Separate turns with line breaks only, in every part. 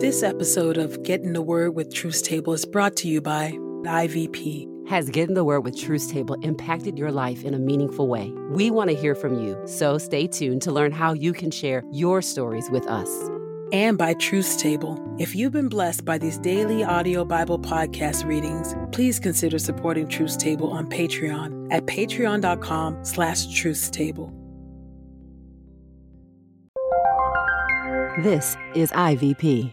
This episode of Get in the Word with Truth's Table is brought to you by IVP.
Has Get in the Word with Truth's Table impacted your life in a meaningful way? We want to hear from you, so stay tuned to learn how you can share your stories with us.
And by Truth's Table. If you've been blessed by these daily audio Bible podcast readings, please consider supporting Truth's Table on Patreon at patreon.com slash truthstable.
This is IVP.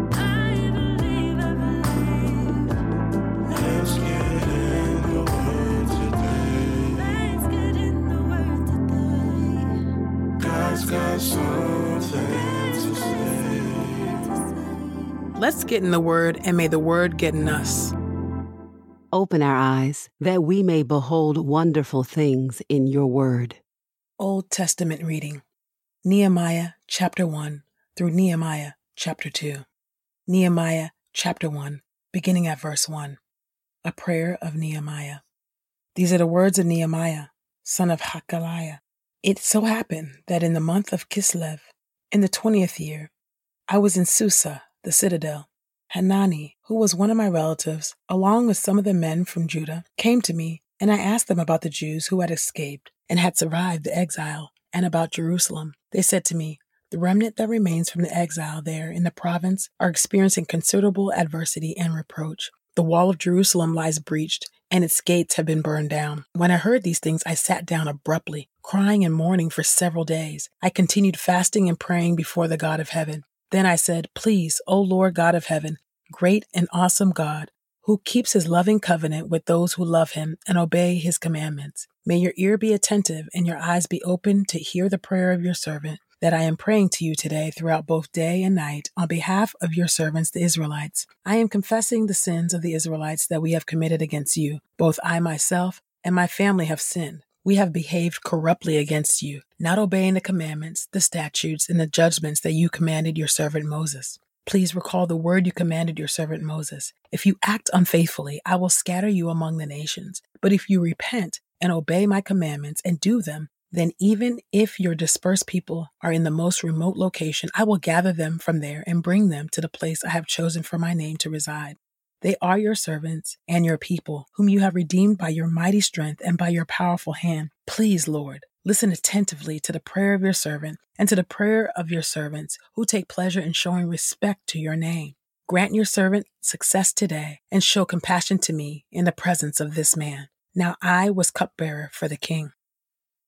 Let's get in the Word, and may the Word get in us.
Open our eyes that we may behold wonderful things in your word.
Old Testament reading Nehemiah chapter 1 through Nehemiah chapter 2. Nehemiah chapter 1, beginning at verse 1. A prayer of Nehemiah. These are the words of Nehemiah, son of Hacaliah. It so happened that in the month of Kislev, in the twentieth year, I was in Susa, the citadel. Hanani, who was one of my relatives, along with some of the men from Judah, came to me, and I asked them about the Jews who had escaped and had survived the exile, and about Jerusalem. They said to me, The remnant that remains from the exile there in the province are experiencing considerable adversity and reproach. The wall of Jerusalem lies breached, and its gates have been burned down. When I heard these things, I sat down abruptly, crying and mourning for several days. I continued fasting and praying before the God of heaven. Then I said, Please, O Lord God of heaven, great and awesome God, who keeps his loving covenant with those who love him and obey his commandments. May your ear be attentive and your eyes be open to hear the prayer of your servant that I am praying to you today throughout both day and night on behalf of your servants, the Israelites. I am confessing the sins of the Israelites that we have committed against you. Both I myself and my family have sinned. We have behaved corruptly against you, not obeying the commandments, the statutes, and the judgments that you commanded your servant Moses. Please recall the word you commanded your servant Moses. If you act unfaithfully, I will scatter you among the nations. But if you repent and obey my commandments and do them, then even if your dispersed people are in the most remote location, I will gather them from there and bring them to the place I have chosen for my name to reside. They are your servants and your people, whom you have redeemed by your mighty strength and by your powerful hand. Please, Lord, listen attentively to the prayer of your servant and to the prayer of your servants who take pleasure in showing respect to your name. Grant your servant success today and show compassion to me in the presence of this man. Now I was cupbearer for the king.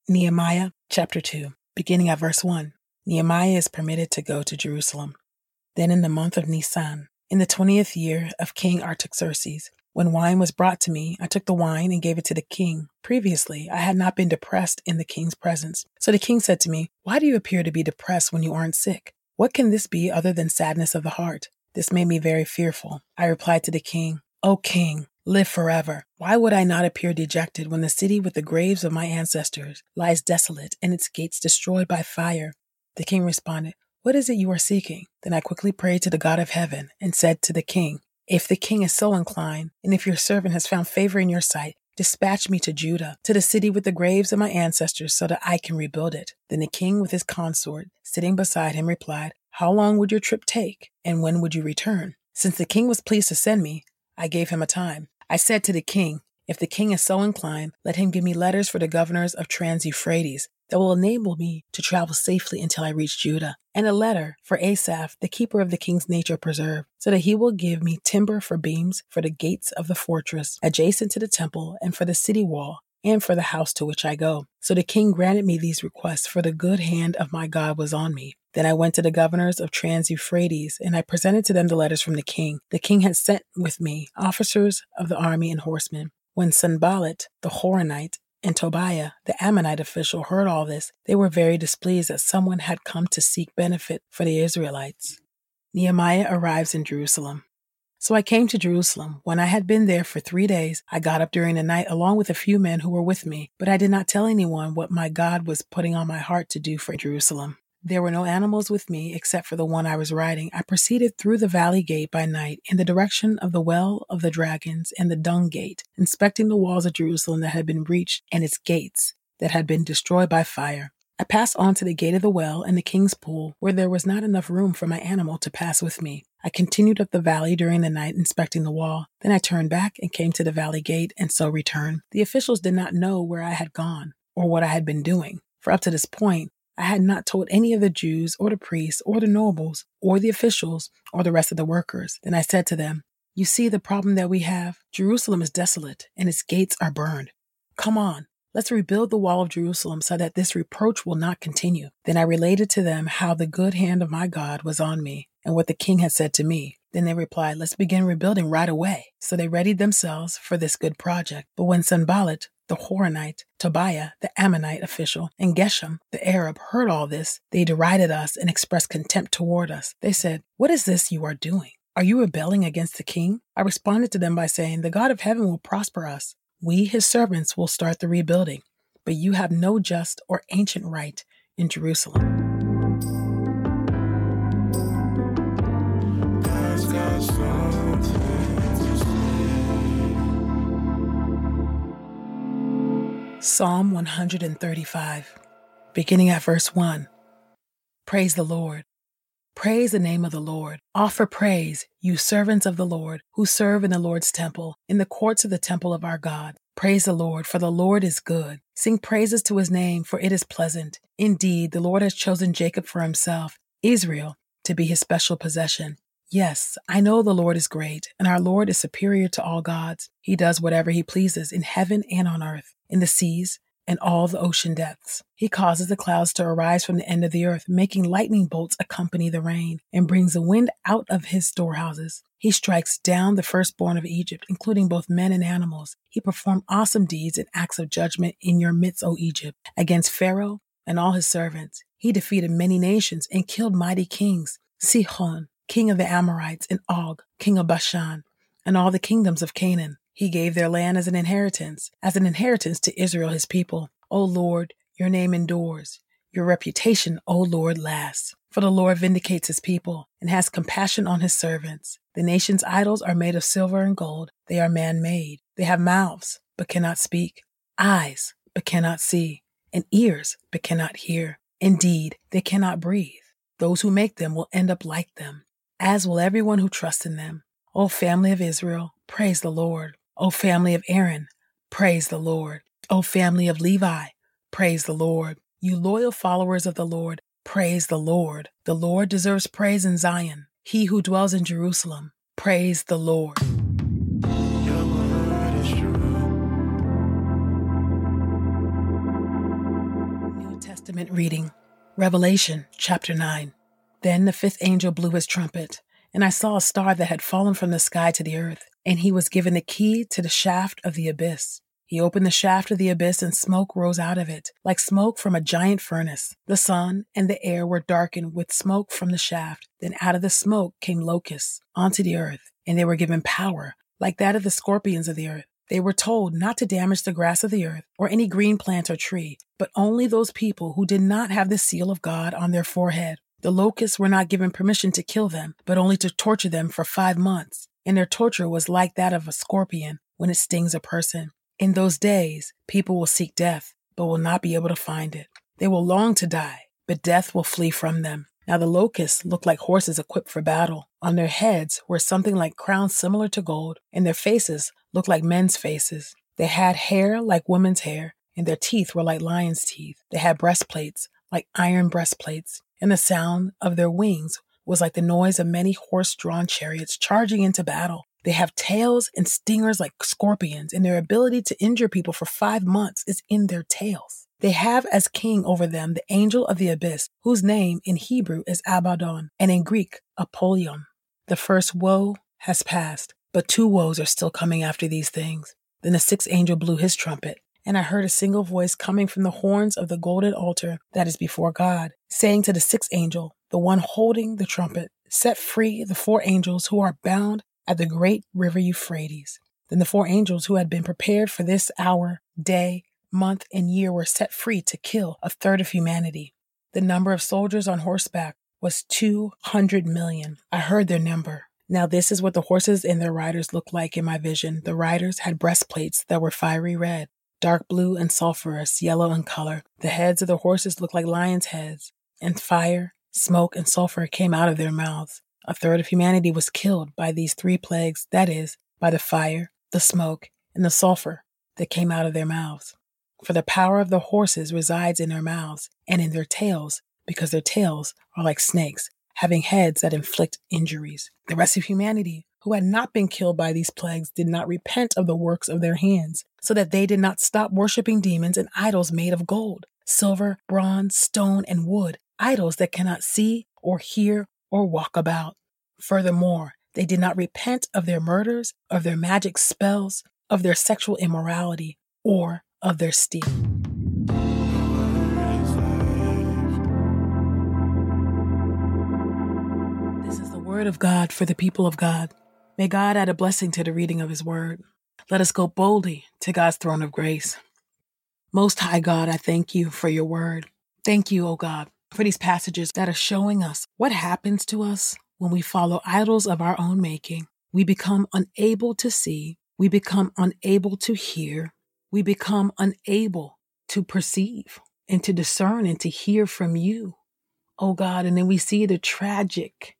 Nehemiah chapter 2, beginning at verse 1. Nehemiah is permitted to go to Jerusalem. Then in the month of Nisan, in the twentieth year of King Artaxerxes, when wine was brought to me, I took the wine and gave it to the king. Previously, I had not been depressed in the king's presence. So the king said to me, Why do you appear to be depressed when you aren't sick? What can this be other than sadness of the heart? This made me very fearful. I replied to the king, O king, live forever. Why would I not appear dejected when the city with the graves of my ancestors lies desolate and its gates destroyed by fire? The king responded, What is it you are seeking? Then I quickly prayed to the God of heaven and said to the king, If the king is so inclined, and if your servant has found favor in your sight, dispatch me to Judah, to the city with the graves of my ancestors, so that I can rebuild it. Then the king with his consort, sitting beside him, replied, How long would your trip take, and when would you return? Since the king was pleased to send me, I gave him a time. I said to the king, If the king is so inclined, let him give me letters for the governors of Trans Euphrates, that will enable me to travel safely until I reach Judah, and a letter for Asaph, the keeper of the king's nature preserve, so that he will give me timber for beams for the gates of the fortress adjacent to the temple and for the city wall and for the house to which I go. So the king granted me these requests, for the good hand of my God was on me. Then I went to the governors of Trans Euphrates, and I presented to them the letters from the king. The king had sent with me officers of the army and horsemen. When Sanballat, the Horonite, and Tobiah, the Ammonite official, heard all this, they were very displeased that someone had come to seek benefit for the Israelites. Nehemiah arrives in Jerusalem. So I came to Jerusalem. When I had been there for three days, I got up during the night along with a few men who were with me, but I did not tell anyone what my God was putting on my heart to do for Jerusalem. There were no animals with me except for the one I was riding. I proceeded through the valley gate by night in the direction of the well of the dragons and the dung gate, inspecting the walls of Jerusalem that had been breached and its gates that had been destroyed by fire. I passed on to the gate of the well and the king's pool, where there was not enough room for my animal to pass with me. I continued up the valley during the night, inspecting the wall. Then I turned back and came to the valley gate, and so returned. The officials did not know where I had gone or what I had been doing, for up to this point, I had not told any of the Jews or the priests or the nobles or the officials or the rest of the workers. Then I said to them, You see the problem that we have? Jerusalem is desolate and its gates are burned. Come on, Let's rebuild the wall of Jerusalem so that this reproach will not continue. Then I related to them how the good hand of my God was on me and what the king had said to me. Then they replied, Let's begin rebuilding right away. So they readied themselves for this good project. But when Sanballat, the Horonite, Tobiah, the Ammonite official, and Geshem, the Arab, heard all this, they derided us and expressed contempt toward us. They said, What is this you are doing? Are you rebelling against the king? I responded to them by saying, The God of heaven will prosper us. We, his servants, will start the rebuilding, but you have no just or ancient right in Jerusalem. Psalm 135, beginning at verse 1. Praise the Lord. Praise the name of the Lord. Offer praise, you servants of the Lord, who serve in the Lord's temple, in the courts of the temple of our God. Praise the Lord, for the Lord is good. Sing praises to his name, for it is pleasant. Indeed, the Lord has chosen Jacob for himself, Israel to be his special possession. Yes, I know the Lord is great, and our Lord is superior to all gods. He does whatever he pleases in heaven and on earth, in the seas and all the ocean depths. He causes the clouds to arise from the end of the earth, making lightning bolts accompany the rain, and brings the wind out of his storehouses. He strikes down the firstborn of Egypt, including both men and animals. He performed awesome deeds and acts of judgment in your midst, O Egypt, against Pharaoh and all his servants. He defeated many nations and killed mighty kings, Sihon, king of the Amorites, and Og, king of Bashan, and all the kingdoms of Canaan. He gave their land as an inheritance, as an inheritance to Israel, his people. O Lord, your name endures. Your reputation, O Lord, lasts. For the Lord vindicates his people and has compassion on his servants. The nation's idols are made of silver and gold. They are man made. They have mouths, but cannot speak, eyes, but cannot see, and ears, but cannot hear. Indeed, they cannot breathe. Those who make them will end up like them, as will everyone who trusts in them. O family of Israel, praise the Lord. O family of Aaron, praise the Lord. O family of Levi, praise the Lord. You loyal followers of the Lord, praise the Lord. The Lord deserves praise in Zion. He who dwells in Jerusalem, praise the Lord. New Testament reading, Revelation chapter 9. Then the fifth angel blew his trumpet, and I saw a star that had fallen from the sky to the earth and he was given the key to the shaft of the abyss. He opened the shaft of the abyss, and smoke rose out of it, like smoke from a giant furnace. The sun and the air were darkened with smoke from the shaft. Then out of the smoke came locusts onto the earth, and they were given power, like that of the scorpions of the earth. They were told not to damage the grass of the earth or any green plant or tree, but only those people who did not have the seal of God on their forehead. The locusts were not given permission to kill them, but only to torture them for five months and their torture was like that of a scorpion when it stings a person. In those days, people will seek death, but will not be able to find it. They will long to die, but death will flee from them. Now the locusts looked like horses equipped for battle. On their heads were something like crowns similar to gold, and their faces looked like men's faces. They had hair like women's hair, and their teeth were like lions' teeth. They had breastplates, like iron breastplates, and the sound of their wings was like the noise of many horse drawn chariots charging into battle. They have tails and stingers like scorpions, and their ability to injure people for five months is in their tails. They have as king over them the angel of the abyss, whose name in Hebrew is Abaddon, and in Greek, Apollyon. The first woe has passed, but two woes are still coming after these things. Then the sixth angel blew his trumpet, and I heard a single voice coming from the horns of the golden altar that is before God, saying to the sixth angel, the one holding the trumpet, Set free the four angels who are bound at the great river Euphrates. Then the four angels who had been prepared for this hour, day, month, and year were set free to kill a third of humanity. The number of soldiers on horseback was 200 million. I heard their number. Now, this is what the horses and their riders looked like in my vision. The riders had breastplates that were fiery red, dark blue, and sulphurous yellow in color. The heads of the horses looked like lions' heads, and fire, smoke, and sulphur came out of their mouths. A third of humanity was killed by these three plagues that is, by the fire, the smoke, and the sulfur that came out of their mouths. For the power of the horses resides in their mouths and in their tails, because their tails are like snakes, having heads that inflict injuries. The rest of humanity, who had not been killed by these plagues, did not repent of the works of their hands, so that they did not stop worshiping demons and idols made of gold, silver, bronze, stone, and wood, idols that cannot see or hear or walk about. Furthermore, they did not repent of their murders, of their magic spells, of their sexual immorality, or of their stealing. This is the word of God for the people of God. May God add a blessing to the reading of his word. Let us go boldly to God's throne of grace. Most High God, I thank you for your word. Thank you, O God, for these passages that are showing us what happens to us when we follow idols of our own making. We become unable to see, we become unable to hear, we become unable to perceive and to discern and to hear from you, oh God. And then we see the tragic,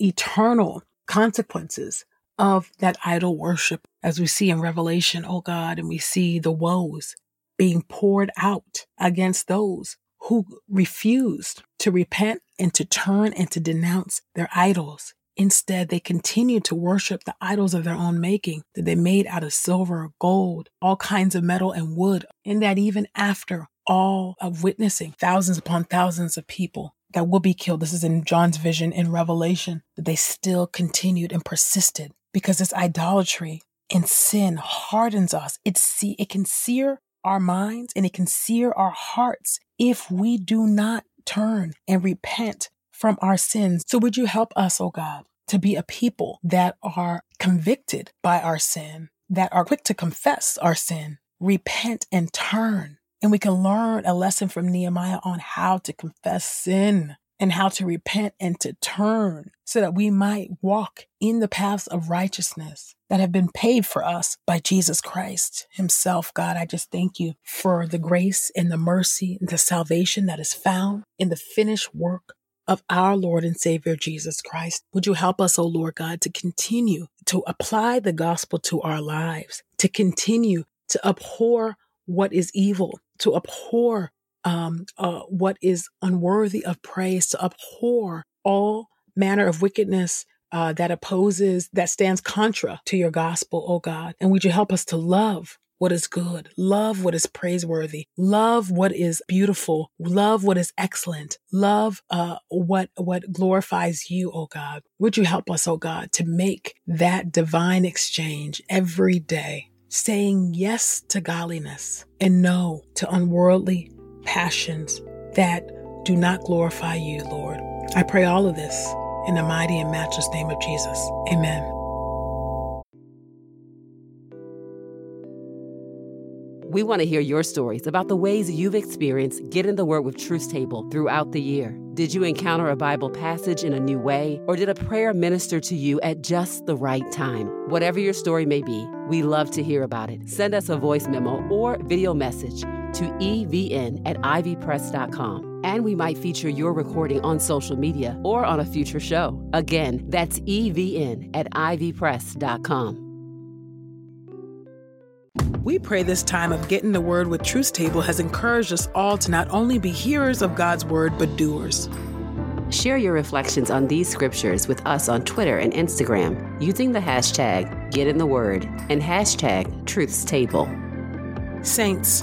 eternal consequences of that idol worship as we see in Revelation, oh God, and we see the woes being poured out against those who refused to repent and to turn and to denounce their idols. Instead, they continued to worship the idols of their own making that they made out of silver, gold, all kinds of metal and wood. And that even after all of witnessing thousands upon thousands of people that will be killed, this is in John's vision in Revelation, that they still continued and persisted because this idolatry and sin hardens us. It see it can sear our minds and it can sear our hearts if we do not turn and repent from our sins. So would you help us, oh God, to be a people that are convicted by our sin, that are quick to confess our sin, repent and turn. And we can learn a lesson from Nehemiah on how to confess sin and how to repent and to turn so that we might walk in the paths of righteousness that have been paid for us by Jesus Christ Himself. God, I just thank you for the grace and the mercy and the salvation that is found in the finished work of our Lord and Savior Jesus Christ. Would you help us, O oh Lord God, to continue to apply the gospel to our lives, to continue to abhor what is evil, to abhor um, uh, what is unworthy of praise, to abhor all manner of wickedness uh, that opposes, that stands contra to your gospel, oh God. And would you help us to love what is good, love what is praiseworthy, love what is beautiful, love what is excellent, love uh, what what glorifies you, oh God. Would you help us, oh God, to make that divine exchange every day, saying yes to godliness and no to unworldly passions that do not glorify you, Lord. I pray all of this in the mighty and matchless name of Jesus. Amen.
We want to hear your stories about the ways you've experienced Get in the Word with Truth's Table throughout the year. Did you encounter a Bible passage in a new way, or did a prayer minister to you at just the right time? Whatever your story may be, we love to hear about it. Send us a voice memo or video message to evn at ivpress.com. And we might feature your recording on social media or on a future show. Again, that's evn at ivpress.com.
We pray this time of Get in the Word with Truth's Table has encouraged us all to not only be hearers of God's Word, but doers.
Share your reflections on these scriptures with us on Twitter and Instagram using the hashtag Get in the Word and hashtag Truth's Table.
Saints,